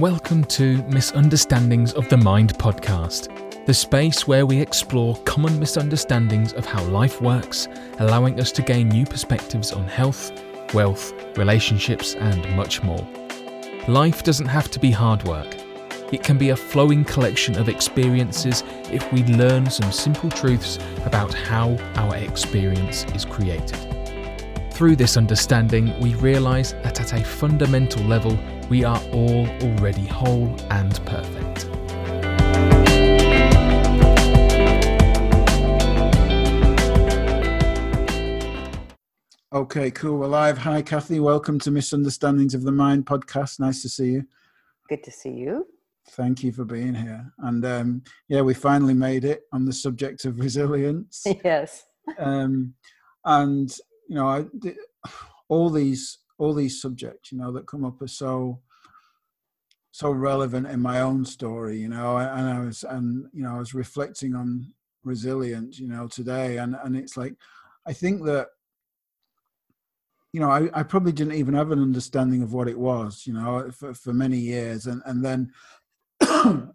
Welcome to Misunderstandings of the Mind podcast, the space where we explore common misunderstandings of how life works, allowing us to gain new perspectives on health, wealth, relationships, and much more. Life doesn't have to be hard work. It can be a flowing collection of experiences if we learn some simple truths about how our experience is created. Through this understanding, we realise that at a fundamental level, we are all already whole and perfect. Okay, cool. We're live. Hi, Cathy. Welcome to Misunderstandings of the Mind podcast. Nice to see you. Good to see you. Thank you for being here. And um, yeah, we finally made it on the subject of resilience. Yes. Um, and you know, I, all these all these subjects, you know, that come up are so so relevant in my own story, you know, and I was and you know I was reflecting on resilience, you know, today, and and it's like I think that you know I, I probably didn't even have an understanding of what it was, you know, for, for many years, and and then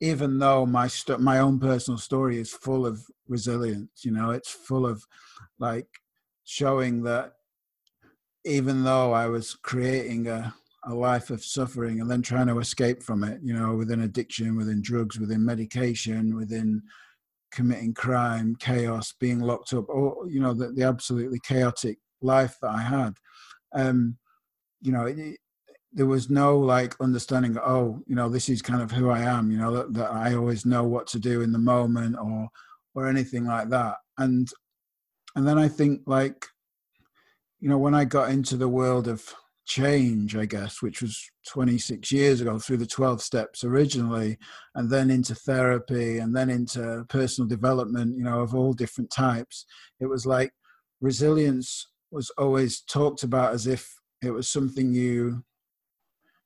even though my st- my own personal story is full of resilience, you know, it's full of like showing that even though I was creating a, a life of suffering and then trying to escape from it, you know, within addiction, within drugs, within medication, within committing crime, chaos, being locked up, or, you know, the, the absolutely chaotic life that I had. Um, you know, it, there was no like understanding, oh, you know, this is kind of who I am, you know, that, that I always know what to do in the moment or, or anything like that. And, and then I think like, you know, when I got into the world of change, I guess, which was 26 years ago through the 12 steps originally, and then into therapy and then into personal development, you know, of all different types, it was like resilience was always talked about as if it was something you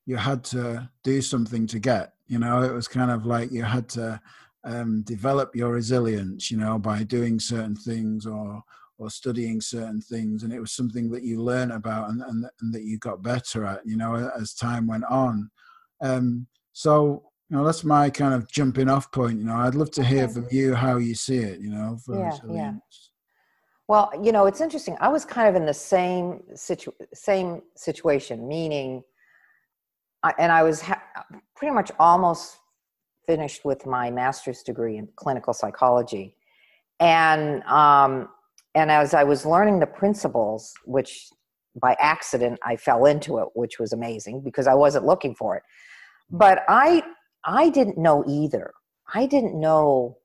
you had to do something to get you know? It was kind of like you had to um, develop your resilience you know by doing certain things or or studying certain things and it was something that you learn about and, and, and, that you got better at you know as time went on. Um, so you know that's my kind of jumping off point you know. I'd love to hear from you how you see it you know yeah, yeah. well you know it's interesting. I was kind of in the same situ- same situation meaning I, and i was ha- pretty much almost finished with my master's degree in clinical psychology. And um, and as I was learning the principles, which by accident I fell into it, which was amazing because I wasn't looking for it. But I I didn't know either. I didn't know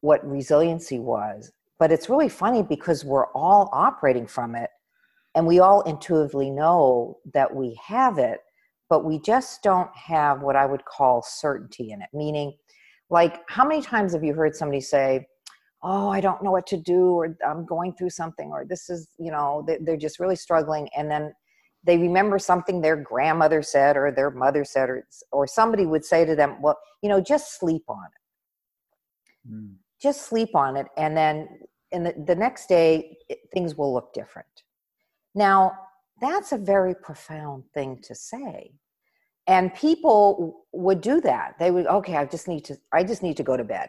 what resiliency was. But it's really funny because we're all operating from it and we all intuitively know that we have it, but we just don't have what I would call certainty in it. Meaning, like, how many times have you heard somebody say, oh i don't know what to do or i'm going through something or this is you know they're just really struggling and then they remember something their grandmother said or their mother said or, or somebody would say to them well you know just sleep on it. Mm. just sleep on it and then in the, the next day it, things will look different. Now that's a very profound thing to say and people would do that. They would okay i just need to i just need to go to bed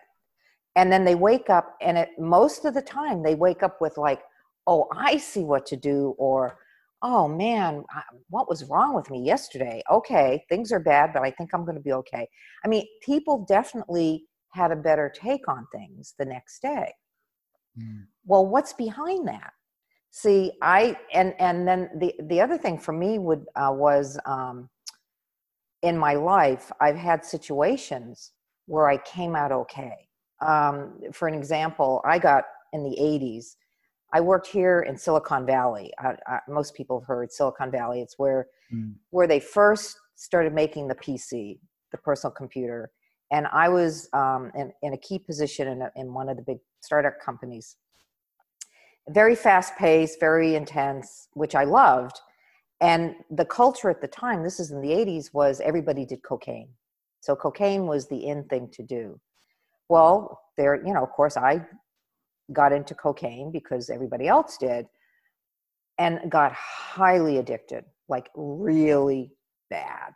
and then they wake up and it most of the time they wake up with like oh i see what to do or oh man what was wrong with me yesterday? Okay things are bad but i think i'm going to be okay. I mean people definitely had a better take on things the next day. Mm. well what's behind that? See i and and then the the other thing for me would uh, was um in my life i've had situations where i came out okay um, for an example, I got in the 80s, I worked here in Silicon Valley. I, I, most people have heard Silicon Valley. It's where, mm. where they first started making the PC, the personal computer. And I was um, in, in, a key position in, a, in one of the big startup companies. Very fast paced, very intense, which I loved. And the culture at the time, this is in the 80s, was everybody did cocaine. So cocaine was the in thing to do. Well, there, you know, of course, I got into cocaine because everybody else did and got highly addicted, like really bad.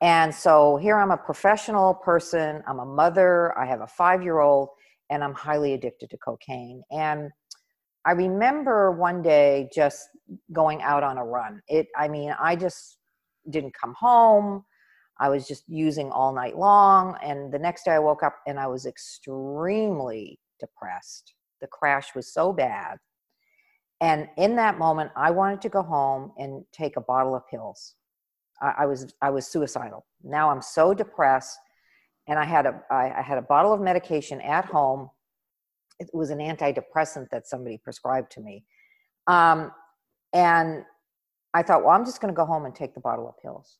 And so here I'm a professional person, I'm a mother, I have a five year old, and I'm highly addicted to cocaine. And I remember one day just going out on a run. It, I mean, I just didn't come home. I was just using all night long. And the next day I woke up and I was extremely depressed. The crash was so bad. And in that moment, I wanted to go home and take a bottle of pills. I, I was I was suicidal. Now I'm so depressed, and I had a I, I had a bottle of medication at home. It was an antidepressant that somebody prescribed to me, um, and I thought, well, I'm just going to go home and take the bottle of pills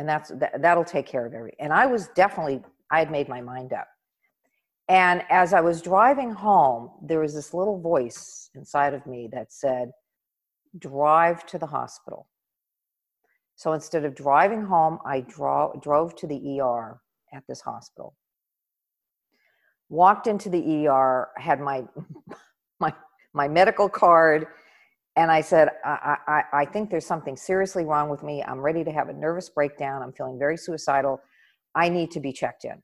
and that's that, that'll take care of everything and i was definitely i had made my mind up. And as i was driving home there was this little voice inside of me that said drive to the hospital. So instead of driving home i draw, drove to the er at this hospital. Walked into the er had my my my medical card and I said, I, I, I think there's something seriously wrong with me. I'm ready to have a nervous breakdown. I'm feeling very suicidal. I need to be checked in.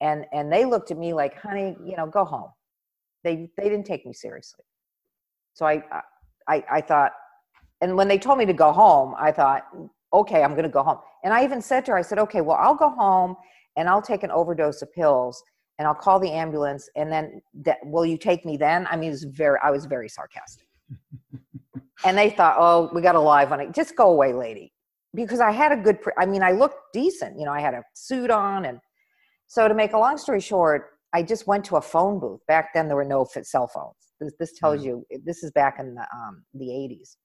And, and they looked at me like, honey, you know, go home. They, they didn't take me seriously. So I, I, I thought, and when they told me to go home, I thought, okay, I'm going to go home. And I even said to her, I said, okay, well, I'll go home and I'll take an overdose of pills and I'll call the ambulance. And then that, will you take me then? I mean, it was very, I was very sarcastic. And they thought, oh, we got a live on it. Just go away, lady. Because I had a good, I mean, I looked decent. You know, I had a suit on. And so to make a long story short, I just went to a phone booth. Back then, there were no cell phones. This, this tells mm-hmm. you, this is back in the, um, the 80s.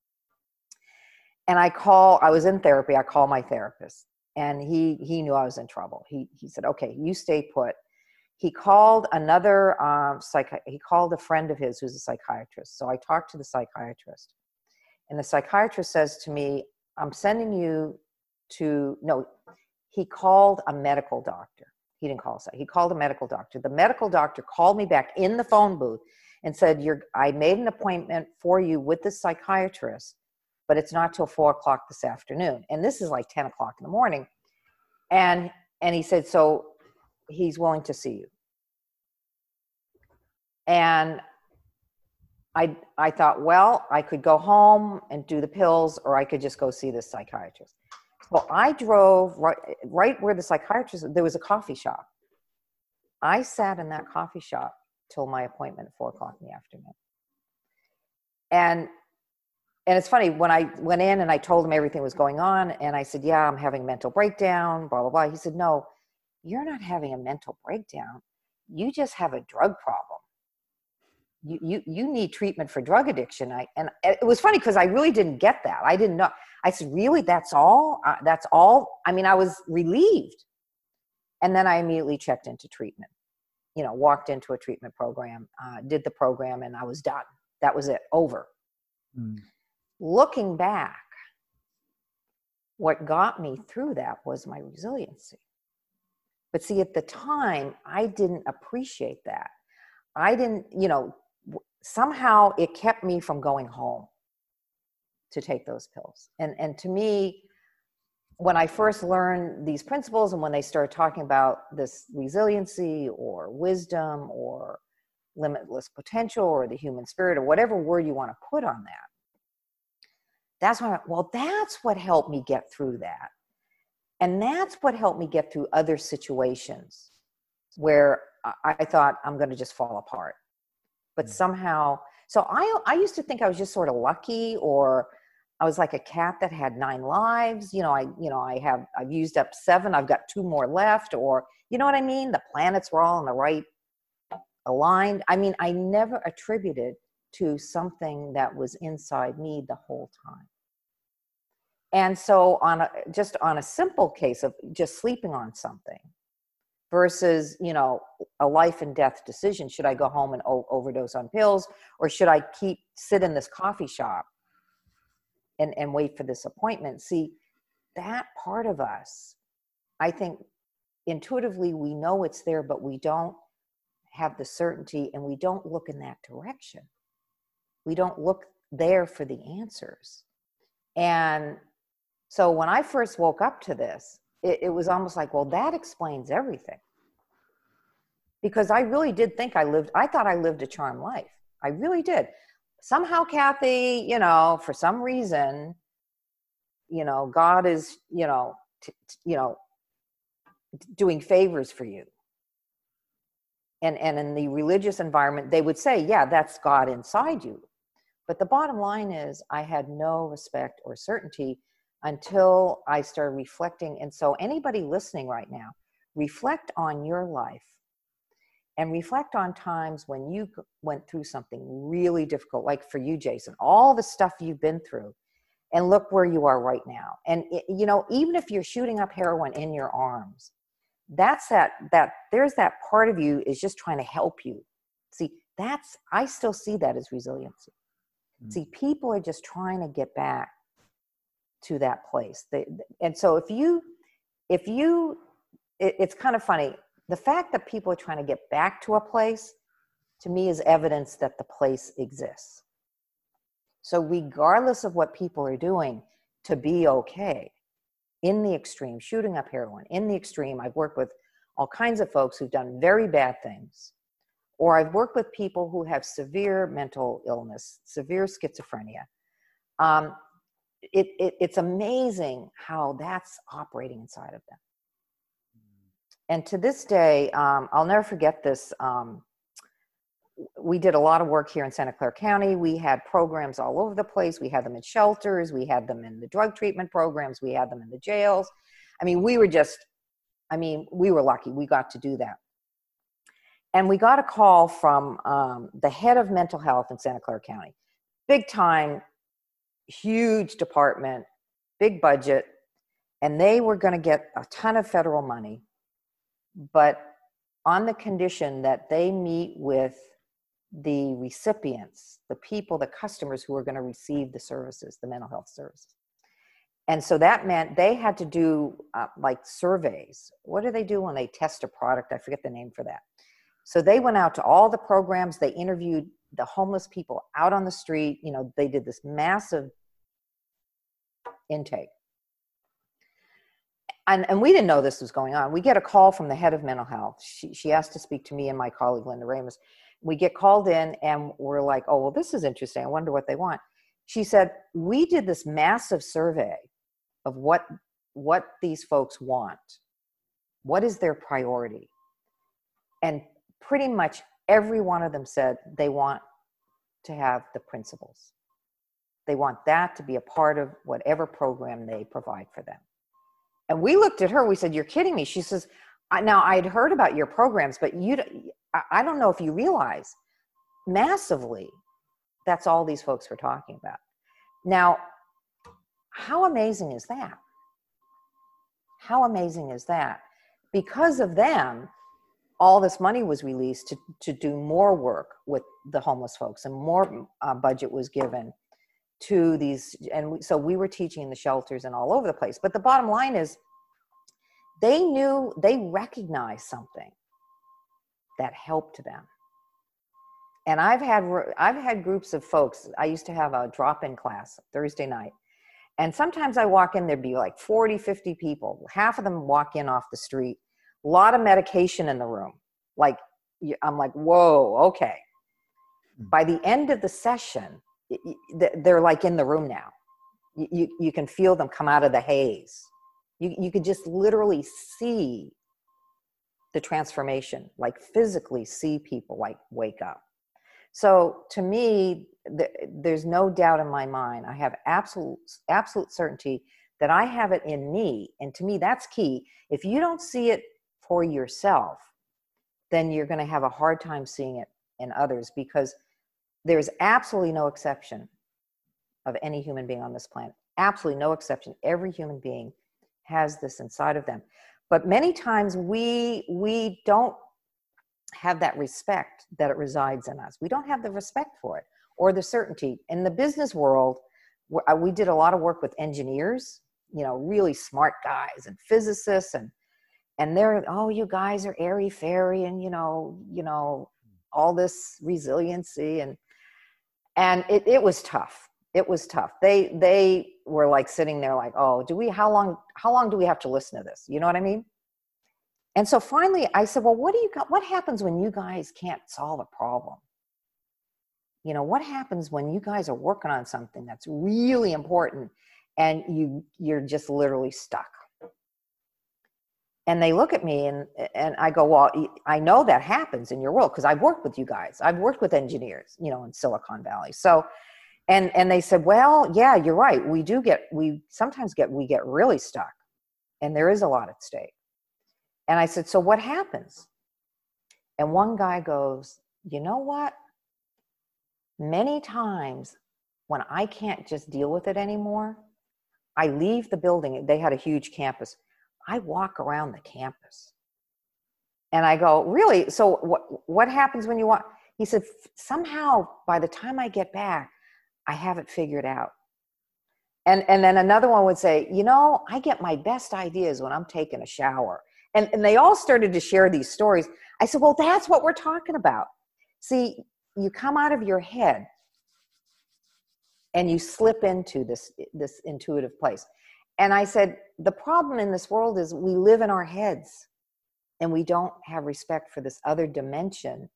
And I call, I was in therapy. I call my therapist and he, he knew I was in trouble. He, he said, okay, you stay put he called another um, psych- he called a friend of his who's a psychiatrist so i talked to the psychiatrist and the psychiatrist says to me, I'm sending you to, no, he called a medical doctor. He didn't call us. He called a medical doctor. The medical doctor called me back in the phone booth and said, You're, I made an appointment for you with the psychiatrist, but it's not till four o'clock this afternoon. And this is like 10 o'clock in the morning. And, and he said, So he's willing to see you. And I, I thought, well, I could go home and do the pills, or I could just go see the psychiatrist. Well, I drove right, right where the psychiatrist, there was a coffee shop. I sat in that coffee shop till my appointment at four o'clock in the afternoon. And and it's funny when I went in and I told him everything was going on, and I said, "Yeah, I'm having a mental breakdown." Blah blah blah. He said, "No, you're not having a mental breakdown. You just have a drug problem." You, you, you need treatment for drug addiction. I, and it was funny because I really didn't get that. I didn't know. I said, really, that's all? Uh, that's all? I mean, I was relieved. And then I immediately checked into treatment, you know, walked into a treatment program, uh, did the program, and I was done. That was it, over. Mm. Looking back, what got me through that was my resiliency. But see, at the time, I didn't appreciate that. I didn't, you know, somehow it kept me from going home to take those pills. And and to me, when I first learned these principles and when they started talking about this resiliency or wisdom or limitless potential or the human spirit or whatever word you want to put on that, that's when I, well, that's what helped me get through that. And that's what helped me get through other situations where I thought I'm going to just fall apart but mm. somehow so i i used to think i was just sort of lucky or i was like a cat that had nine lives you know i you know i have i've used up seven i've got two more left or you know what i mean? The planets were all in the right aligned. I mean i never attributed to something that was inside me the whole time. And so on a just on a simple case of just sleeping on something versus you know a life and death decision. Should i go home and o- overdose on pills or should i keep sit in this coffee shop and and wait for this appointment? See that part of us i think intuitively we know it's there but we don't have the certainty and we don't look in that direction. We don't look there for the answers. And so when i first woke up to this it, it was almost like, well, that explains everything. Because I really did think I lived, I thought I lived a charmed life. I really did. Somehow, Cathy, you know, for some reason, you know, God is, you know, t- t- you know, doing favors for you. And, and in the religious environment, they would say, yeah, that's God inside you. But the bottom line is, I had no respect or certainty until I started reflecting. And so, anybody listening right now, reflect on your life and reflect on times when you went through something really difficult, like for you, Jason, all the stuff you've been through, and look where you are right now. And, it, you know, even if you're shooting up heroin in your arms, that's that, that there's that part of you is just trying to help you. See, that's, I still see that as resiliency. Mm-hmm. See, people are just trying to get back to that place. They, and so if you if you it, it's kind of funny. The fact that people are trying to get back to a place to me is evidence that the place exists. So regardless of what people are doing to be okay in the extreme shooting up heroin in the extreme i've worked with all kinds of folks who've done very bad things or i've worked with people who have severe mental illness severe schizophrenia um, it, it, it's amazing how that's operating inside of them. And to this day, um, I'll never forget this. Um, we did a lot of work here in Santa Clara County. We had programs all over the place. We had them in shelters, we had them in the drug treatment programs, we had them in the jails. I mean, we were just, I mean, we were lucky. We got to do that. And we got a call from um, the head of mental health in Santa Clara County, big time huge department, big budget, and they were going to get a ton of federal money, but on the condition that they meet with the recipients, the people, the customers who are going to receive the services, the mental health services. And so that meant they had to do uh, like surveys. What do they do when they test a product? I forget the name for that. So they went out to all the programs, they interviewed the homeless people out on the street. You know, they did this massive intake. And, and we didn't know this was going on. We get a call from the head of mental health. She, she asked to speak to me and my colleague, Linda Ramos. We get called in and we're like, oh, well, this is interesting. I wonder what they want. She said, we did this massive survey of what, what these folks want. What is their priority? And pretty much every one of them said they want to have the principles. They want that to be a part of whatever program they provide for them. And we looked at her, we said, You're kidding me. She says, Now I'd heard about your programs, but you, I don't know if you realize massively that's all these folks were talking about. Now, how amazing is that? How amazing is that? Because of them, all this money was released to, to do more work with the homeless folks and more uh, budget was given to these and we, so we were teaching in the shelters and all over the place. But the bottom line is they knew they recognized something that helped them. And i've had i've had groups of folks i used to have a drop-in class thursday night. And sometimes i walk in there'd be like 40 50 people. Half of them walk in off the street. A lot of medication in the room. Like i'm like whoa okay. Hmm. by the end of the session they're like in the room now. You, you can feel them come out of the haze. You, you could just literally see the transformation, like physically see people like wake up. So to me, there's no doubt in my mind. I have absolute absolute certainty that I have it in me, and to me, that's key. If you don't see it for yourself, then you're going to have a hard time seeing it in others because there's absolutely no exception of any human being on this planet. Absolutely no exception. Every human being has this inside of them. But many times we we don't have that respect that it resides in us. We don't have the respect for it or the certainty. In the business world, uh, we did a lot of work with engineers, you know, really smart guys and physicists and and they're oh you guys are airy fairy and you know you know all this resiliency and and it, it was tough it was tough. They they were like sitting there like, oh, do we how long how long do we have to listen to this? You know what I mean? And so finally I said, well, what do you got? What happens when you guys can't solve a problem? You know, what happens when you guys are working on something that's really important and you you're just literally stuck? And they look at me and and I go, well, I know that happens in your world because I've worked with you guys. I've worked with engineers, you know, in Silicon Valley. So and and they said well yeah you're right. We do get we sometimes get we get really stuck and there is a lot at stake. And i said so what happens? And one guy goes you know what? Many times when i can't just deal with it anymore i leave the building. They had a huge campus i walk around the campus and i go really so what what happens when you want he said somehow by the time i get back I have it figured out. And, and then another one would say, you know, I get my best ideas when I'm taking a shower. And, and they all started to share these stories. I said, well, that's what we're talking about. See, you come out of your head and you slip into this, this intuitive place. And I said, the problem in this world is we live in our heads and we don't have respect for this other dimension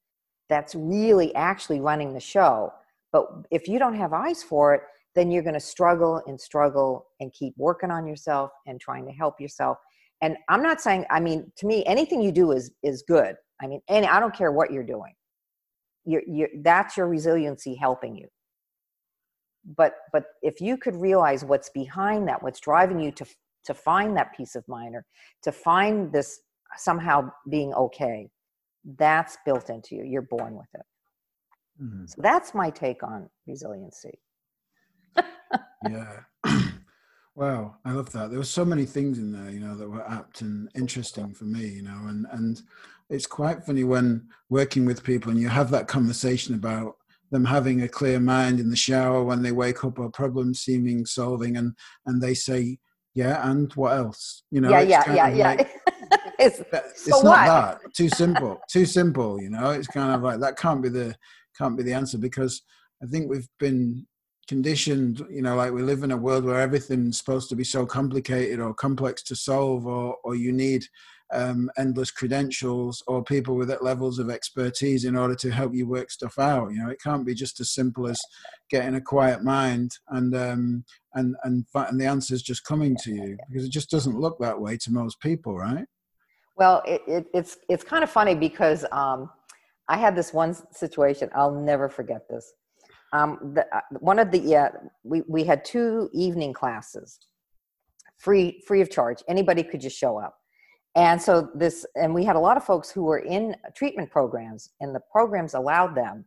that's really actually running the show but if you don't have eyes for it, then you're going to struggle and struggle and keep working on yourself and trying to help yourself. And I'm not saying, I mean, to me, anything you do is is good. I mean, any I don't care what you're doing. You're, you're, that's your resiliency helping you. But but if you could realize what's behind that, what's driving you to to find that peace of mind or to find this somehow being okay, that's built into you. You're born with it. Mm-hmm. So that's my take on resiliency. yeah. wow, I love that. There were so many things in there, you know, that were apt and interesting for me, you know, and and it's quite funny when working with people and you have that conversation about them having a clear mind in the shower when they wake up or problem seeming solving and and they say yeah and what else you know yeah yeah yeah yeah like, it's, it's so not what? that too simple too simple you know it's kind of like that can't be the can't be the answer because I think we've been conditioned, you know, like we live in a world where everything's supposed to be so complicated or complex to solve, or or you need um, endless credentials or people with levels of expertise in order to help you work stuff out. You know, it can't be just as simple as getting a quiet mind and um, and and and the answers just coming to you because it just doesn't look that way to most people, right? Well, it, it, it's it's kind of funny because um, I had this one situation. I'll never forget this. Um, the, uh, one of the yeah, we we had two evening classes, free free of charge. Anybody could just show up, and so this and we had a lot of folks who were in treatment programs, and the programs allowed them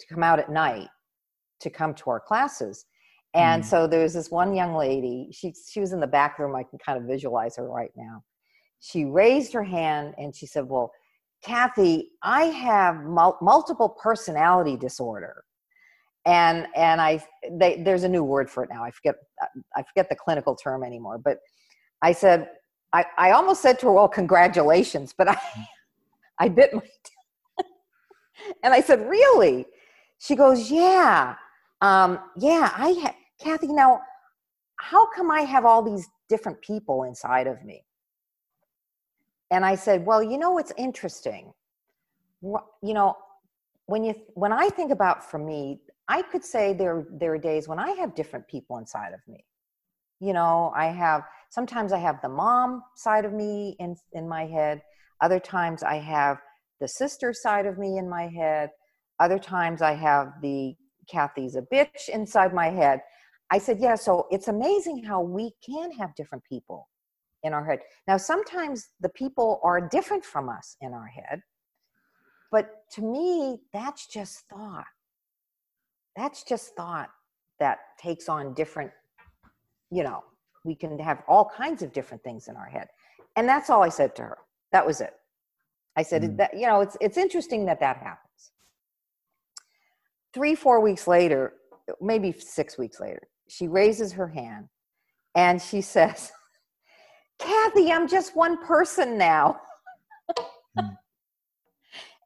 to come out at night to come to our classes. And mm. so there was this one young lady. She she was in the back room. I can kind of visualize her right now. She raised her hand and she said, "Well." Cathy, I have mul- multiple personality disorder. And and I they, there's a new word for it now. I forget I forget the clinical term anymore. But I said I, I almost said to her, "Well, congratulations," but I I bit my tongue. and I said, "Really?" She goes, "Yeah, um, yeah. I ha- Cathy. Now, how come I have all these different people inside of me?" and I said, well, you know, it's interesting. You know, when you when I think about for me, I could say there there are days when I have different people inside of me. You know, I have sometimes I have the mom side of me in in my head. Other times I have the sister side of me in my head. Other times I have the Cathy's a bitch inside my head. I said, yeah, so it's amazing how we can have different people in our head. Now, sometimes the people are different from us in our head, but to me, that's just thought. That's just thought that takes on different, you know, we can have all kinds of different things in our head. And that's all I said to her. That was it. I said, mm. that, you know, it's, it's interesting that that happens. Three, four weeks later, maybe six weeks later, she raises her hand and she says, Cathy, I'm just one person now. mm.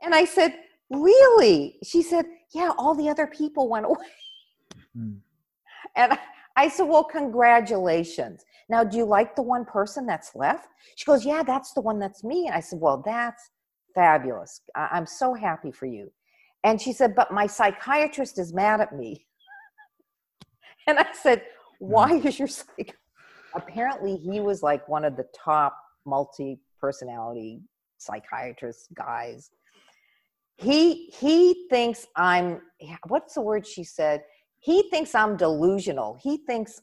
And I said, Really? She said, Yeah, all the other people went away. Mm. and I said, Well, congratulations. Now, do you like the one person that's left? She goes, Yeah, that's the one that's me. And I said, Well, that's fabulous. I'm so happy for you. And she said, But my psychiatrist is mad at me. and I said, hmm. Why is your psych? Apparently, he was like one of the top multi personality psychiatrist guys. He he thinks I'm what's the word she said? He thinks I'm delusional. He thinks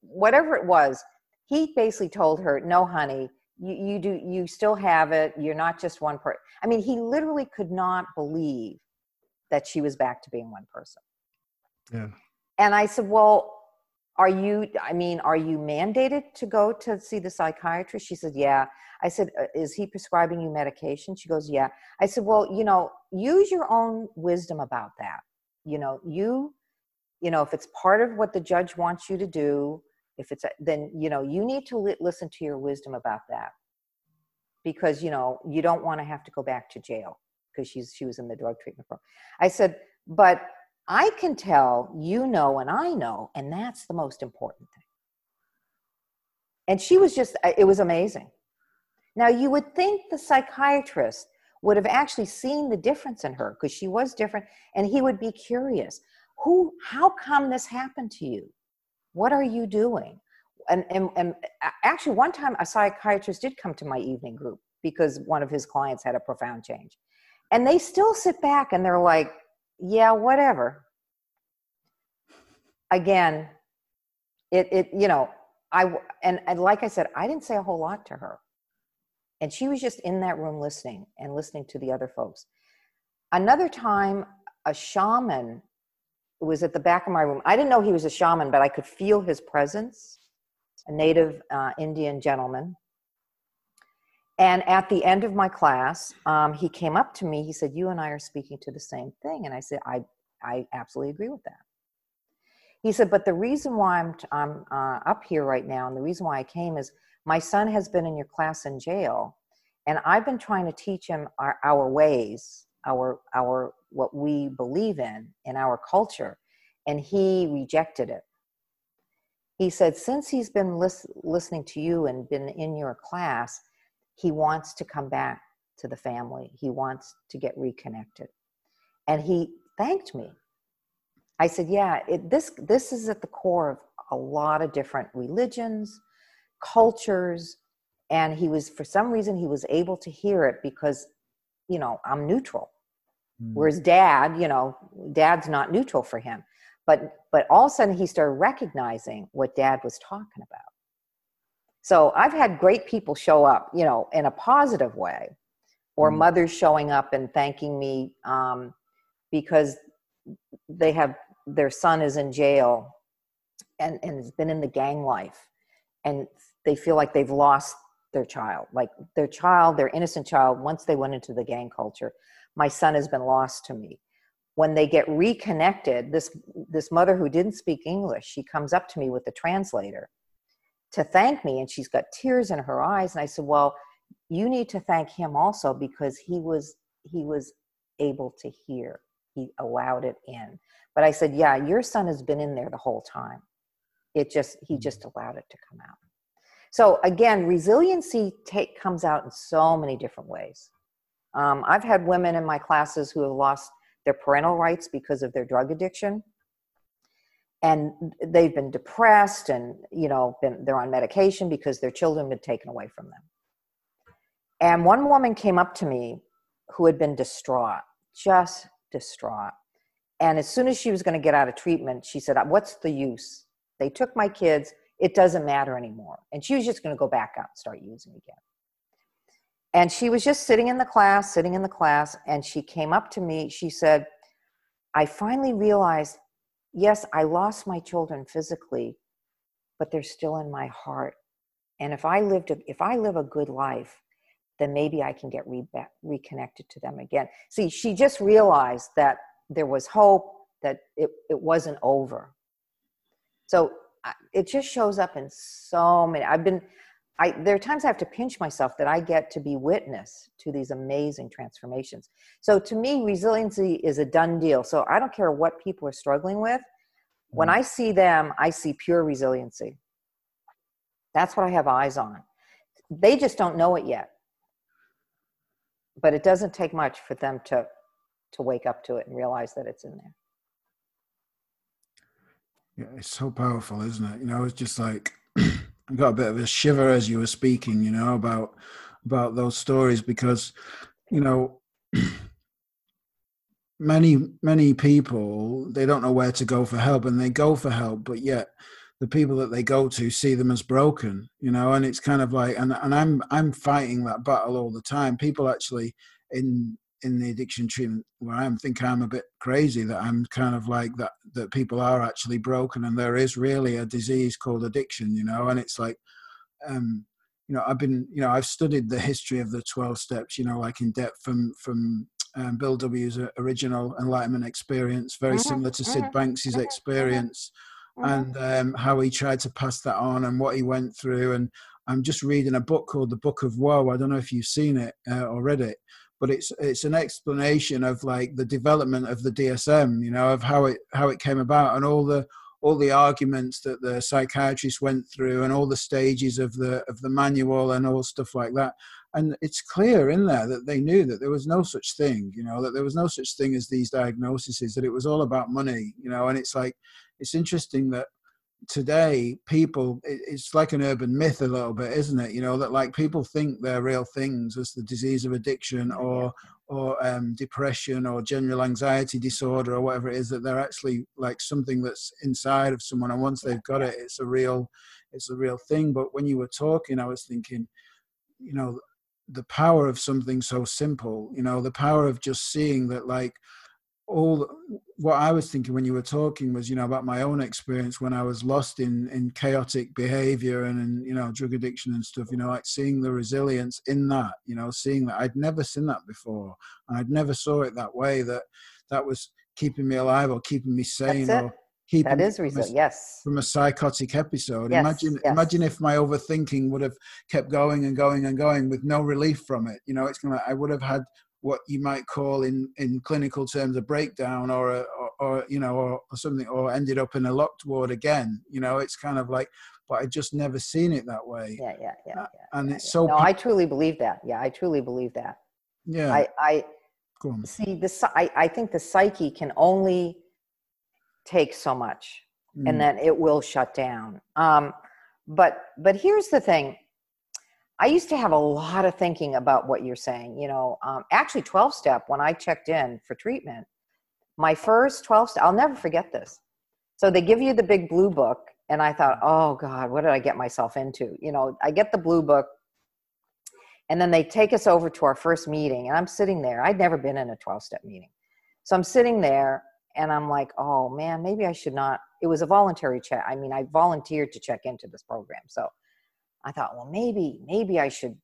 whatever it was. He basically told her, "No, honey, you, you do you still have it. You're not just one person." I mean, he literally could not believe that she was back to being one person. Yeah. And I said, "Well, are you i mean are you mandated to go to see the psychiatrist she said yeah i said uh, is he prescribing you medication she goes yeah i said well you know use your own wisdom about that you know you you know if it's part of what the judge wants you to do if it's a, then you know you need to li- listen to your wisdom about that because you know you don't want to have to go back to jail because she's she was in the drug treatment program i said but I can tell you know and I know, and that's the most important thing. And she was just, it was amazing. Now, you would think the psychiatrist would have actually seen the difference in her because she was different, and he would be curious who, how come this happened to you? What are you doing? And, and, and uh, actually, one time a psychiatrist did come to my evening group because one of his clients had a profound change. And they still sit back and they're like, yeah, whatever. Again, it, it you know, I, and, and like I said, I didn't say a whole lot to her. And she was just in that room listening and listening to the other folks. Another time, a shaman was at the back of my room. I didn't know he was a shaman, but I could feel his presence, a native uh, Indian gentleman. And at the end of my class, um, he came up to me. He said, "You and I are speaking to the same thing." And I said, "I, I absolutely agree with that." He said, "But the reason why I'm, t- I'm uh, up here right now, and the reason why I came is my son has been in your class in jail, and I've been trying to teach him our, our ways, our, our what we believe in in our culture, and he rejected it." He said, "Since he's been lis- listening to you and been in your class." he wants to come back to the family. He wants to get reconnected. And he thanked me. I said, "Yeah, it, this this is at the core of a lot of different religions, cultures, and he was for some reason he was able to hear it because you know, I'm neutral. Mm. Whereas dad, you know, dad's not neutral for him. But but all of a sudden he started recognizing what dad was talking about. So I've had great people show up, you know, in a positive way, or mm mothers showing up and thanking me um, because they have their son is in jail and, and has been in the gang life and they feel like they've lost their child like their child their innocent child once they went into the gang culture my son has been lost to me. When they get reconnected this this mother who didn't speak english she comes up to me with the translator to thank me and she's got tears in her eyes and i said well you need to thank him also because he was he was able to hear. He allowed it in. But i said yeah your son has been in there the whole time. It just he mm-hmm. just allowed it to come out so again resiliency take comes out in so many different ways. Um, i've had women in my classes who have lost their parental rights because of their drug addiction. And they've been depressed and you know been they're on medication because their children have been taken away from them. And one woman came up to me who had been distraught just distraught. And as soon as she was going to get out of treatment she said what's the use? They took my kids it doesn't matter anymore and she was just going to go back out and start using again and she was just sitting in the class sitting in the class and she came up to me she said i finally realized yes, I lost my children physically, but they're still in my heart. And if I lived, a, if I live a good life, then maybe I can get re- reconnected to them again. See, she just realized that there was hope, that it, it wasn't over. So it just shows up in so many. I've been, I, there are times I have to pinch myself that I get to be witness to these amazing transformations. So to me, resiliency is a done deal. So I don't care what people are struggling with. When mm. I see them, I see pure resiliency. That's what I have eyes on. They just don't know it yet. But it doesn't take much for them to to wake up to it and realize that it's in there. Yeah, it's so powerful, isn't it? You know, it's just like I got a bit of a shiver as you were speaking, you know, about about those stories because, you know, many many people they don't know where to go for help and they go for help, but yet the people that they go to see them as broken, you know, and it's kind of like and, and I'm I'm fighting that battle all the time. People actually in in the addiction treatment where I am think I'm a bit crazy that I'm kind of like that that people are actually broken and there is really a disease called addiction, you know, and it's like um you know I've been you know I've studied the history of the 12 steps, you know, like in depth from from um, Bill W.'s original enlightenment experience, very mm-hmm. similar to Syd mm-hmm. Banks's mm-hmm. experience, and um, how he tried to pass that on and what he went through. And I'm just reading a book called The Book of Woe. I don't know if you've seen it uh, or read it, but it's it's an explanation of like the development of the DSM, you know, of how it how it came about and all the all the arguments that the psychiatrists went through and all the stages of the of the manual and all stuff like that. And it's clear in there that they knew that there was no such thing you know that there was no such thing as these diagnoses that it was all about money you know and it's like it's interesting that today people it's like an urban myth a little bit isn't it? You know that like people think they're real things as the disease of addiction or or um, depression or general anxiety disorder or whatever it is that they're actually like something that's inside of someone and once they've got it it's a real it's a real thing. But when you were talking i was thinking you know the power of something so simple you know the power of just seeing that like all what I was thinking when you were talking was, you know, about my own experience when I was lost in in chaotic behavior and in you know drug addiction and stuff. You know, like seeing the resilience in that. You know, seeing that I'd never seen that before, and I'd never saw it that way. That that was keeping me alive or keeping me sane or keeping that is resilient. Yes, from a psychotic episode. Yes, imagine yes. imagine if my overthinking would have kept going and going and going with no relief from it. You know, it's kind of I would have had what you might call in in clinical terms a breakdown or a or, or you know or, or, something or ended up in a locked ward again you know it's kind of like but i just never seen it that way. Yeah yeah yeah, uh, yeah and yeah, it's yeah. so no i truly believe that. Yeah i truly believe that. Yeah. I i see the I, I think the psyche can only take so much mm. and then it will shut down. Um but but here's the thing I used to have a lot of thinking about what you're saying. You know, um, actually, 12 step, when I checked in for treatment, my first 12 step, I'll never forget this. So they give you the big blue book, and I thought, oh God, what did I get myself into? You know, I get the blue book, and then they take us over to our first meeting, and I'm sitting there. I'd never been in a 12 step meeting. So I'm sitting there, and I'm like, oh man, maybe I should not. It was a voluntary check. I mean, I volunteered to check into this program. So I thought, well, maybe, maybe I should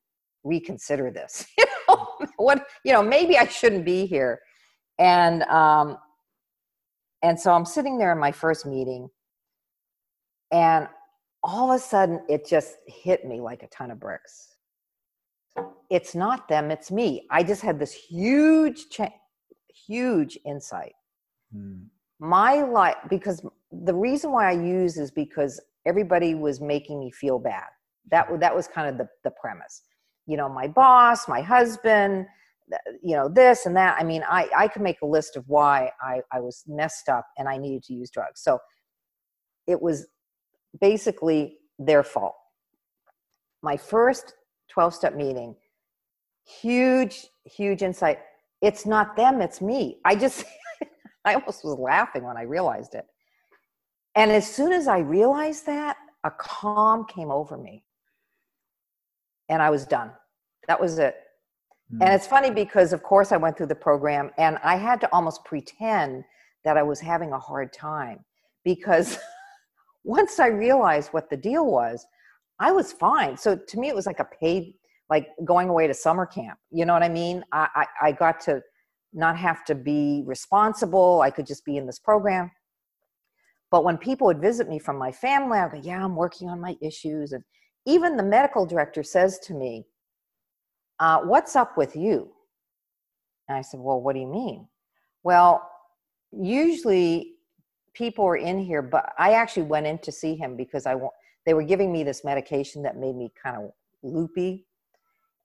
reconsider this. you know, what, you know, maybe I shouldn't be here. And, um, and so I'm sitting there in my first meeting and all of a sudden it just hit me like a ton of bricks. It's not them, it's me. I just had this huge, cha- huge insight. Hmm. My life, because the reason why I use is because everybody was making me feel bad that that was kind of the, the premise. You know my boss my husband you know this and that. I mean i i could make a list of why i i was messed up and i needed to use drugs. So it was basically their fault. My first 12 step meeting huge huge insight. It's not them it's me. I just i almost was laughing when i realized it. And as soon as i realized that a calm came over me and I was done. That was it. Mm. And it's funny because, of course, I went through the program and I had to almost pretend that I was having a hard time because once I realized what the deal was, I was fine. So to me, it was like a paid, like going away to summer camp. You know what I mean? I, I, I got to not have to be responsible. I could just be in this program. But when people would visit me from my family, I'd go, "Yeah, I'm working on my issues," and even the medical director says to me, uh, What's up with you? And I said, Well, what do you mean? Well, usually people were in here, but I actually went in to see him because I want. They were giving me this medication that made me kind of loopy,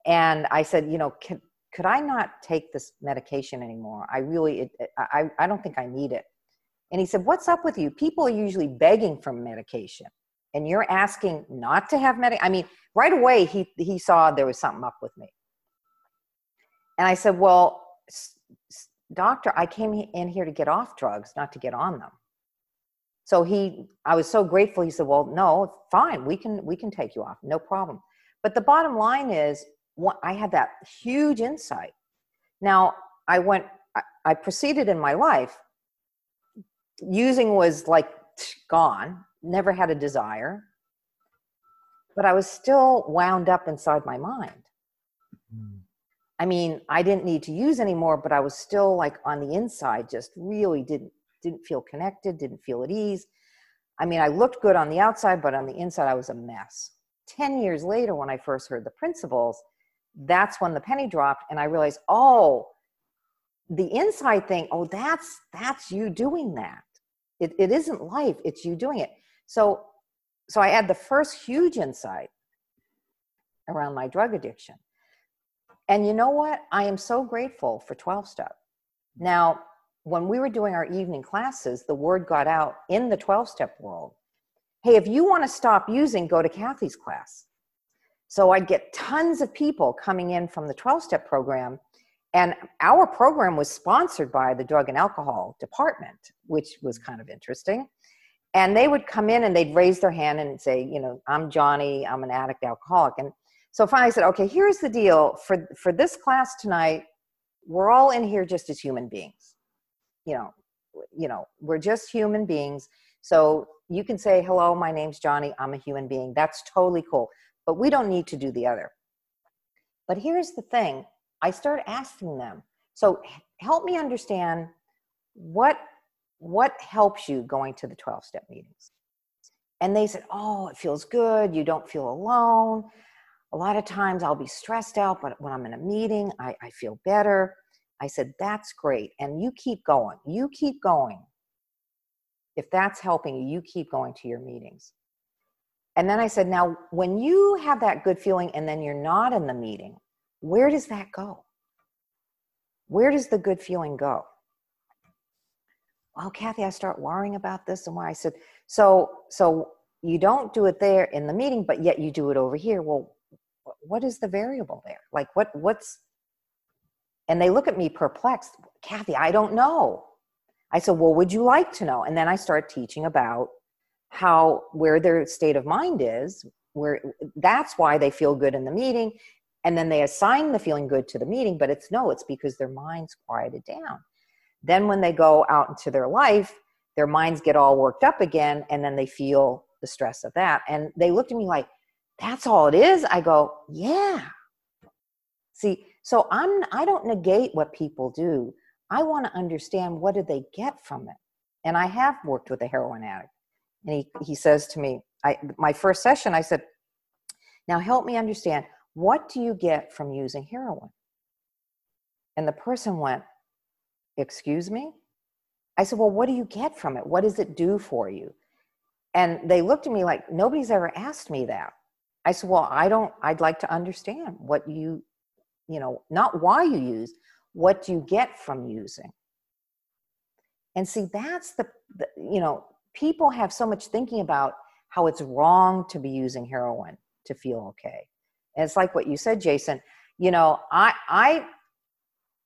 and I said, you know, can, could I not take this medication anymore? I really, it, I, I don't think I need it. And he said, what's up with you? People are usually begging for medication, and you're asking not to have medication. I mean, right away he he saw there was something up with me, and I said, well, doctor, I came in here to get off drugs, not to get on them. So he, I was so grateful. He said, "Well, no, fine, we can we can take you off, no problem." But the bottom line is, I had that huge insight. Now I went, I, I proceeded in my life. Using was like gone. Never had a desire, but I was still wound up inside my mind. Mm. I mean, I didn't need to use anymore, but I was still like on the inside, just really didn't didn't feel connected, didn't feel at ease. I mean, I looked good on the outside, but on the inside, I was a mess. 10 years later, when I first heard the principles, that's when the penny dropped, and I realized, oh, the inside thing, oh, that's that's you doing that. It, it isn't life, it's you doing it. So so I had the first huge insight around my drug addiction. And you know what? I am so grateful for 12 step. Now, when we were doing our evening classes, the word got out in the 12 step world hey, if you want to stop using, go to Cathy's class. So I'd get tons of people coming in from the 12 step program. And our program was sponsored by the drug and alcohol department, which was kind of interesting. And they would come in and they'd raise their hand and say, you know, I'm Johnny, I'm an addict alcoholic. And so finally I said, okay, here's the deal. For, for this class tonight, we're all in here just as human beings. You know you know we're just human beings. So you can say hello my name's johnny. I'm a human being. That's totally cool. But we don't need to do the other. But here's the thing. I start asking them. So help me understand what what helps you going to the 12 step meetings and they said oh it feels good you don't feel alone a lot of times i'll be stressed out but when i'm in a meeting i, I feel better I said, That's great. And you keep going. You keep going. If that's helping you, you keep going to your meetings. And then I said, Now, when you have that good feeling and then you're not in the meeting, where does that go? Where does the good feeling go? Well, Cathy, I start worrying about this and why I said, so so you don't do it there in the meeting, but yet you do it over here. Well, what is the variable there? Like what what's and they look at me perplexed. Cathy, I don't know. I said, Well, would you like to know? And then I start teaching about how, where their state of mind is, where that's why they feel good in the meeting. And then they assign the feeling good to the meeting, but it's no, it's because their mind's quieted down. Then when they go out into their life, their minds get all worked up again, and then they feel the stress of that. And they looked at me like, That's all it is? I go, Yeah. See, so I'm I don't negate what people do. I want to understand what did they get from it. And I have worked with a heroin addict. And he, he says to me, I my first session, I said, now help me understand what do you get from using heroin? And the person went, Excuse me? I said, Well, what do you get from it? What does it do for you? And they looked at me like, Nobody's ever asked me that. I said, Well, I don't, I'd like to understand what you you know not why you use what do you get from using and see that's the, the, you know people have so much thinking about how it's wrong to be using heroin to feel okay and it's like what you said jason you know i i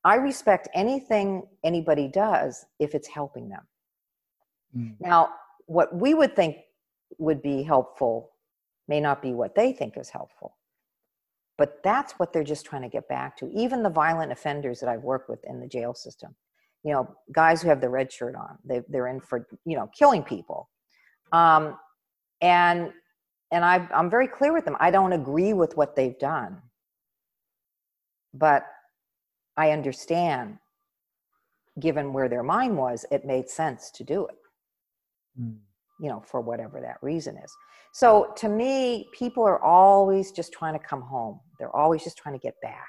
i respect anything anybody does if it's helping them mm. now what we would think would be helpful may not be what they think is helpful but that's what they're just trying to get back to. Even the violent offenders that I've worked with in the jail system, you know, guys who have the red shirt on, they, they're in for, you know, killing people. Um, and and I, I'm very clear with them. I don't agree with what they've done, but I understand, given where their mind was, it made sense to do it. Mm you know, for whatever that reason is. So to me, people are always just trying to come home. They're always just trying to get back.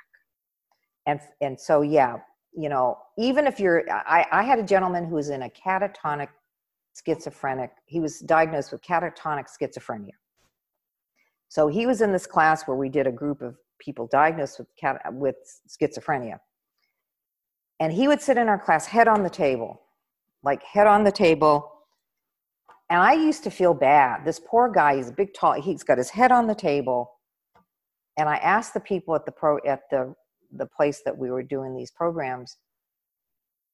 And and so yeah, you know, even if you're I, I had a gentleman who was in a catatonic schizophrenic. He was diagnosed with catatonic schizophrenia. So he was in this class where we did a group of people diagnosed with, cat, with schizophrenia. And he would sit in our class head on the table, like head on the table. And I used to feel bad. This poor guy, he's a big, tall, he's got his head on the table. And I asked the people at the pro at the the place that we were doing these programs,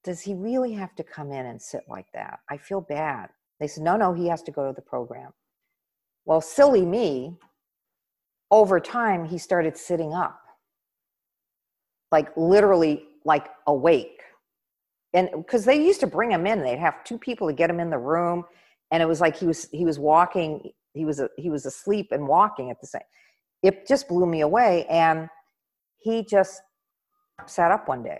does he really have to come in and sit like that? I feel bad. They said, no, no, he has to go to the program. Well, silly me, over time, he started sitting up, like literally like awake. And because they used to bring him in, they'd have two people to get him in the room. And it was like he was he was walking, he was he was asleep and walking at the same. It just blew me away. And he just sat up one day.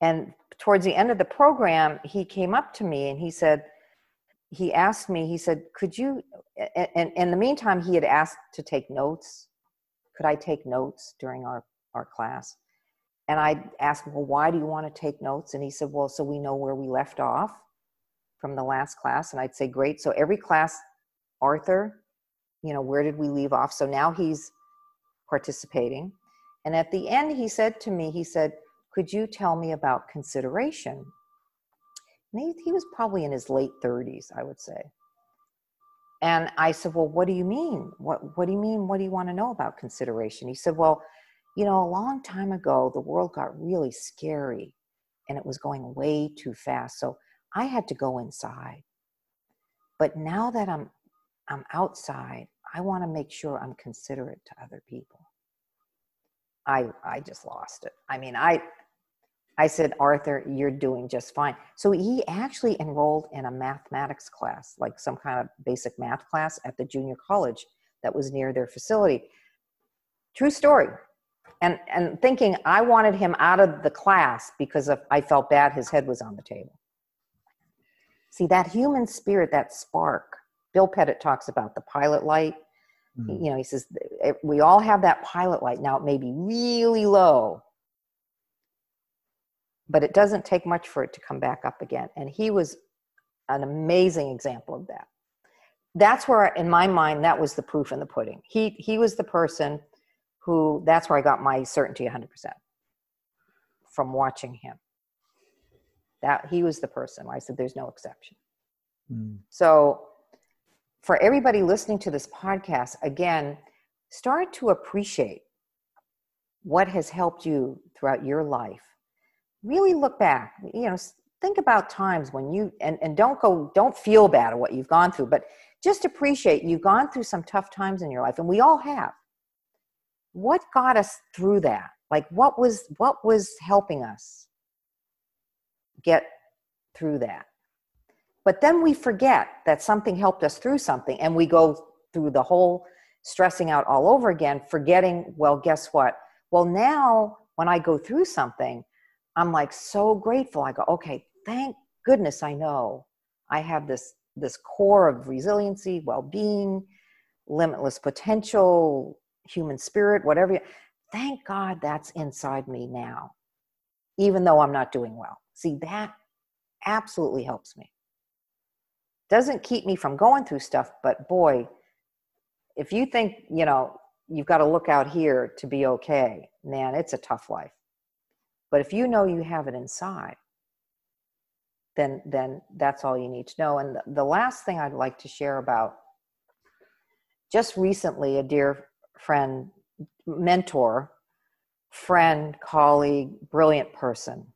And towards the end of the program, he came up to me and he said, he asked me, he said, could you, and, and in the meantime, he had asked to take notes. Could I take notes during our, our class? And I asked well, why do you want to take notes? And he said, well, so we know where we left off from the last class. And I'd say, great. So every class, Arthur, you know, where did we leave off? So now he's participating. And at the end, he said to me, he said, Could you tell me about consideration? And he, he was probably in his late 30s, I would say. And I said, Well, what do you mean? What, what do you mean? What do you want to know about consideration? He said, Well, you know, a long time ago, the world got really scary and it was going way too fast. So I had to go inside. But now that I'm, I'm outside, I want to make sure I'm considerate to other people. I I just lost it. I mean, I I said, Arthur, you're doing just fine. So he actually enrolled in a mathematics class, like some kind of basic math class at the junior college that was near their facility. True story. And and thinking I wanted him out of the class because of, I felt bad his head was on the table. See that human spirit, that spark. Bill Pettit talks about the pilot light Mm-hmm. You know, he says, we all have that pilot light. Now, it may be really low, but it doesn't take much for it to come back up again. And he was an amazing example of that. That's where, in my mind, that was the proof in the pudding. He, he was the person who, that's where I got my certainty 100% from watching him. That he was the person. I said, there's no exception. Mm. So for everybody listening to this podcast, again, start to appreciate what has helped you throughout your life. Really look back, you know, think about times when you, and, and don't go, don't feel bad at what you've gone through, but just appreciate you've gone through some tough times in your life, and we all have. What got us through that? Like what was what was helping us get through that? But then we forget that something helped us through something and we go through the whole stressing out all over again, forgetting, well, guess what? Well, now when I go through something, I'm like so grateful. I go, okay, thank goodness I know I have this this core of resiliency, well-being, limitless potential, human spirit, whatever. Thank God that's inside me now, even though I'm not doing well. See, that absolutely helps me doesn't keep me from going through stuff but boy if you think you know you've got to look out here to be okay man it's a tough life but if you know you have it inside then then that's all you need to know and the, the last thing i'd like to share about just recently a dear friend mentor friend colleague brilliant person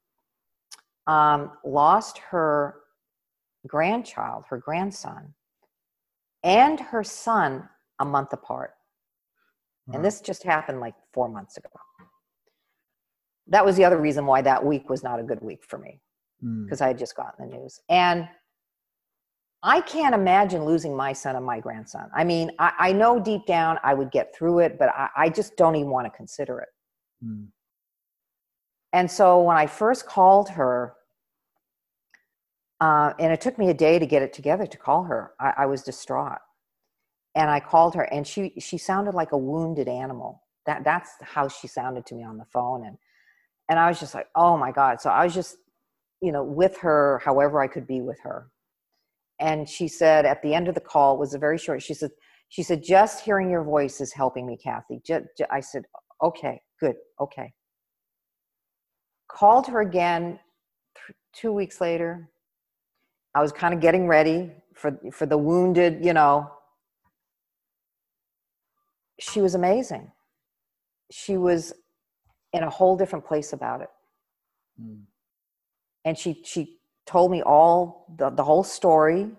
um, lost her grandchild, her grandson, and her son a month apart. And this just happened like four months ago. That was the other reason why that week was not a good week for me because mm. I had just gotten the news. And I can't imagine losing my son and my grandson. I mean, I, I know deep down I would get through it, but I, I just don't even want to consider it. Mm. And so when I first called her uh, and it took me a day to get it together to call her. I, I, was distraught, and I called her, and she she sounded like a wounded animal. That that's how she sounded to me on the phone, and and I was just like, oh my god. So I was just, you know, with her, however I could be with her, and she said at the end of the call was a very short she said she said just hearing your voice is helping me cathy. Just, just, i said okay good okay. Called her again th- two weeks later. I was kind of getting ready for for the wounded you know. She was amazing. She was in a whole different place about it. Mm. and she she told me all the, the whole story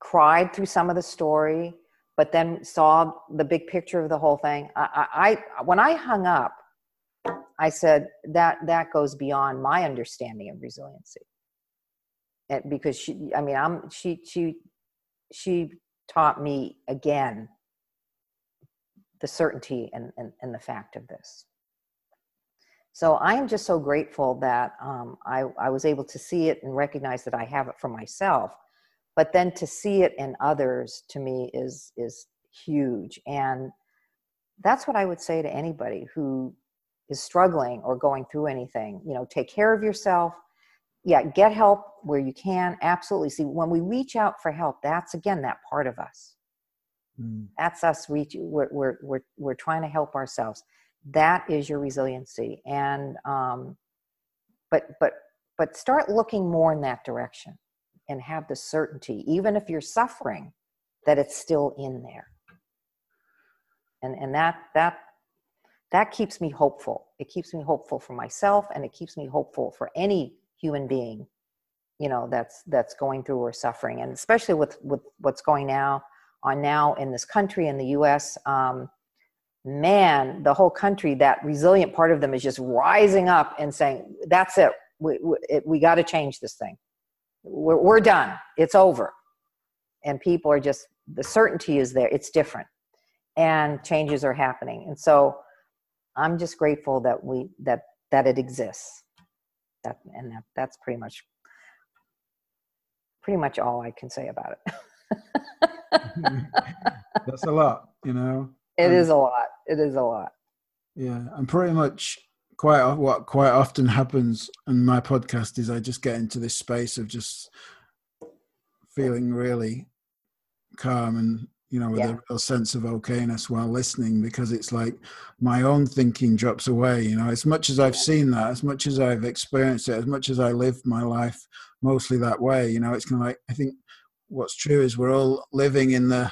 cried through some of the story but then saw the big picture of the whole thing. I, I, when i hung up i said that that goes beyond my understanding of resiliency. And because she i mean i'm she she she taught me again the certainty and, and, and the fact of this so I am just so grateful that um, I, I was able to see it and recognize that I have it for myself. But then to see it in others to me is is huge. And that's what I would say to anybody who is struggling or going through anything. You know, take care of yourself. Yeah, get help where you can. Absolutely. See, when we reach out for help, that's again that part of us. Mm. That's us reach. We're, we're we're we're trying to help ourselves that is your resiliency. And um, but but but start looking more in that direction and have the certainty even if you're suffering that it's still in there. And and that that that keeps me hopeful. It keeps me hopeful for myself and it keeps me hopeful for any human being you know that's that's going through or suffering. And especially with with what's going now on now in this country in the us um, man, the whole country, that resilient part of them is just rising up and saying, that's it. We, we, we got to change this thing. We're, we're done. It's over. And people are just, the certainty is there. It's different. And changes are happening. And so I'm just grateful that we, that, that it exists. That, and that, that's pretty much, pretty much all I can say about it. that's a lot, you know. It is a lot. It is a lot. Yeah, and pretty much quite what quite often happens in my podcast is I just get into this space of just feeling really calm and you know with yeah. a real sense of okayness while listening because it's like my own thinking drops away you know as much as i've seen that as much as i've experienced it as much as i live my life mostly that way you know it's kind of like i think what's true is we're all living in the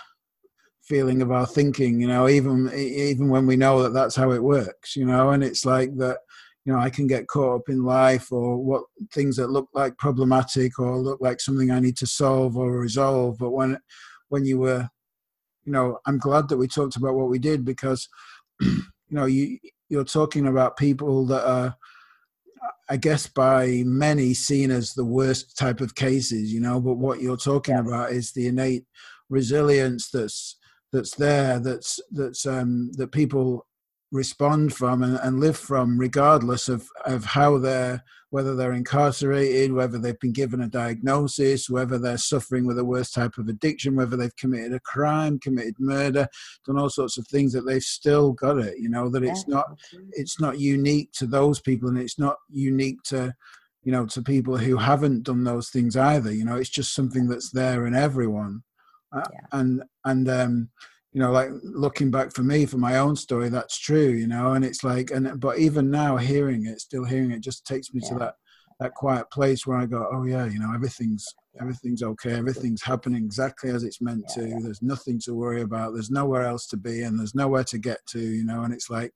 feeling of our thinking you know even even when we know that that's how it works you know and it's like that you know i can get caught up in life or what things that look like problematic or look like something i need to solve or resolve but when when you were you know i'm glad that we talked about what we did because you know you you're talking about people that are I guess by many seen as the worst type of cases, you know, but what you're talking yes. about is the innate resilience that's that's there that's that's um, that people respond from and, and, live from regardless of, of how they're whether they're incarcerated whether they've been given a diagnosis whether they're suffering with a worse type of addiction whether they've committed a crime committed murder done all sorts of things that they've still got it you know that it's not it's not unique to those people and it's not unique to you know to people who haven't done those things either you know it's just something that's there in everyone yeah. and and um you know like looking back for me for my own story that's true you know and it's like and but even now hearing it still hearing it just takes me yeah. to that that quiet place where i go oh yeah you know everything's everything's okay everything's happening exactly as it's meant to there's nothing to worry about there's nowhere else to be and there's nowhere to get to you know and it's like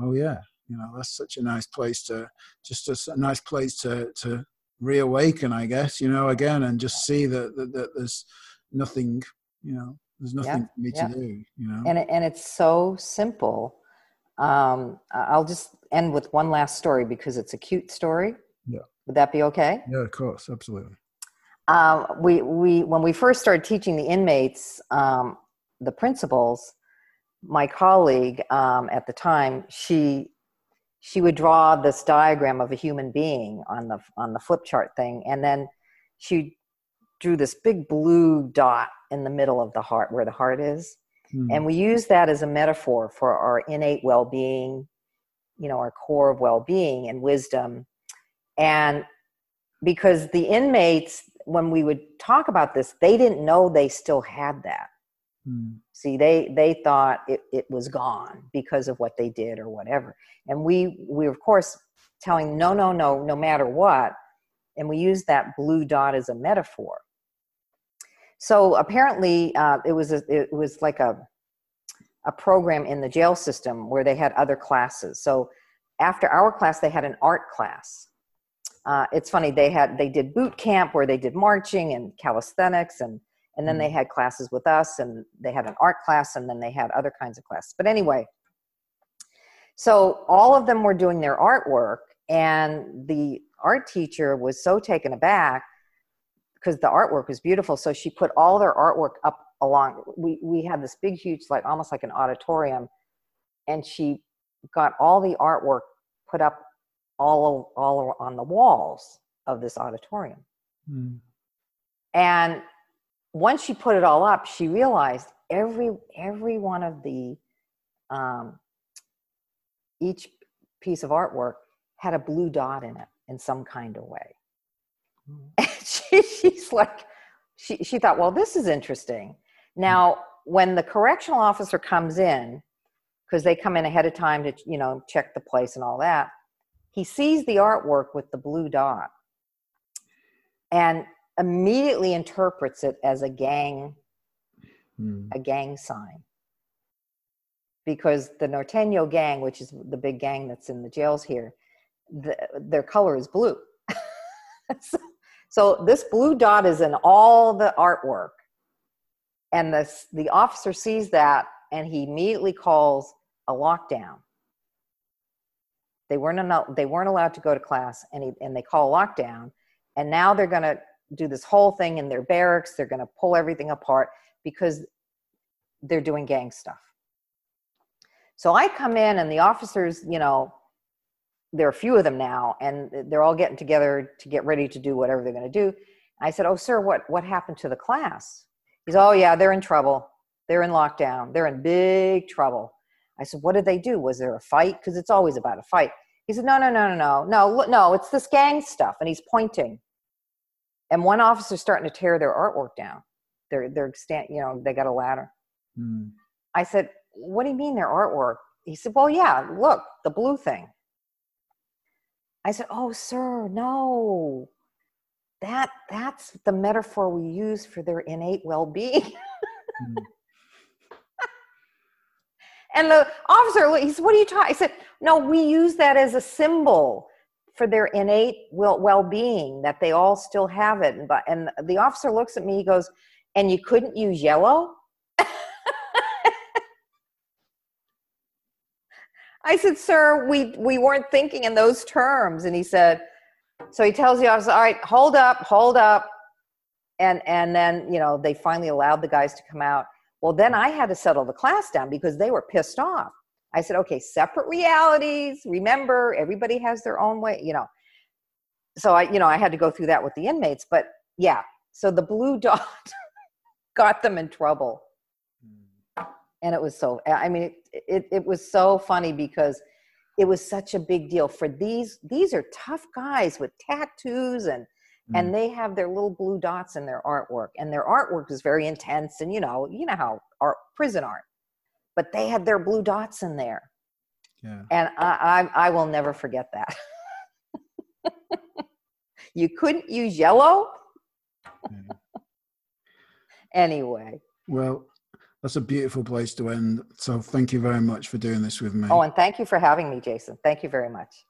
oh yeah you know that's such a nice place to just a, a nice place to to reawaken i guess you know again and just see that, that, that there's nothing you know there's nothing yeah, for me yeah. to do you know? And, and it's so simple. Um, i'll just end with one last story because it's a cute story. Yeah. Would that be okay? Yeah of course absolutely. Um, we we when we first started teaching the inmates um, the principles my colleague um, at the time she she would draw this diagram of a human being on the on the flip chart thing. And then she drew this big blue dot in the middle of the heart where the heart is mm. and we use that as a metaphor for our innate well-being you know our core of well-being and wisdom and because the inmates when we would talk about this, they didn't know they still had that. Mm. See, they they thought it, it was gone because of what they did or whatever. And we we of course telling no, no, no, no matter what. And we use that blue dot as a metaphor. So apparently, uh, it was a, it was like a a program in the jail system where they had other classes. So after our class, they had an art class. Uh, it's funny they had they did boot camp where they did marching and calisthenics and and then they mm. had classes with us and they had an art class and then they had other kinds of classes but anyway so all of them were doing their artwork and the art teacher was so taken aback because the artwork was beautiful so she put all their artwork up along we we had this big huge like almost like an auditorium and she got all the artwork put up all all on the walls of this auditorium mm. and once she put it all up she realized every every one of the um, each piece of artwork had a blue dot in it in some kind of way mm. she, she's like she, she thought well this is interesting. Now, when the correctional officer comes in, because they come in ahead of time to you know check the place and all that, he sees the artwork with the blue dot and immediately interprets it as a gang hmm. a gang sign. Because the norteño gang which is the big gang that's in the jails here the, their color is blue. So, so this blue dot is in all the artwork. And the, the officer sees that and he immediately calls a lockdown. They weren't they weren't allowed to go to class and, he, and they call a lockdown. And now they're going to do this whole thing in their barracks. They're going to pull everything apart because they're doing gang stuff. So i come in and the officers you know there are a few of them now and they're all getting together to get ready to do whatever they're going to do i said oh sir what what happened to the class He's, oh, yeah, they're in trouble. They're in lockdown. They're in big trouble. I said, what did they do? Was there a fight? Because it's always about a fight. He said, no, no, no, no, no, no, no, it's this gang stuff. And he's pointing. And one officer's starting to tear their artwork down. They're, they're stand, you know, they got a ladder. Mm. I said, what do you mean their artwork? He said, well, yeah, look, the blue thing. I said, oh, sir, no. That that's the metaphor we use for their innate well-being. Mm. and the officer he said what are you talking i said no we use that as a symbol for their innate well-being that they all still have it. And, and the officer looks at me he goes and you couldn't use yellow i said sir we we weren't thinking in those terms and he said so he tells the officer, all right, hold up, hold up. And, and then, you know, they finally allowed the guys to come out. Well, then I had to settle the class down because they were pissed off. I said, okay, separate realities. Remember, everybody has their own way, you know. So I, you know, I had to go through that with the inmates. But yeah, so the blue dot got them in trouble. And it was so, I mean, it, it, it was so funny because it was such a big deal for these these are tough guys with tattoos and mm. and they have their little blue dots in their artwork and their artwork is very intense and you know you know how art prison art but they had their blue dots in there yeah. and I, I i will never forget that you couldn't use yellow yeah. anyway well that's a beautiful place to end. So thank you very much for doing this with me. Oh, and thank you for having me, Jason. Thank you very much.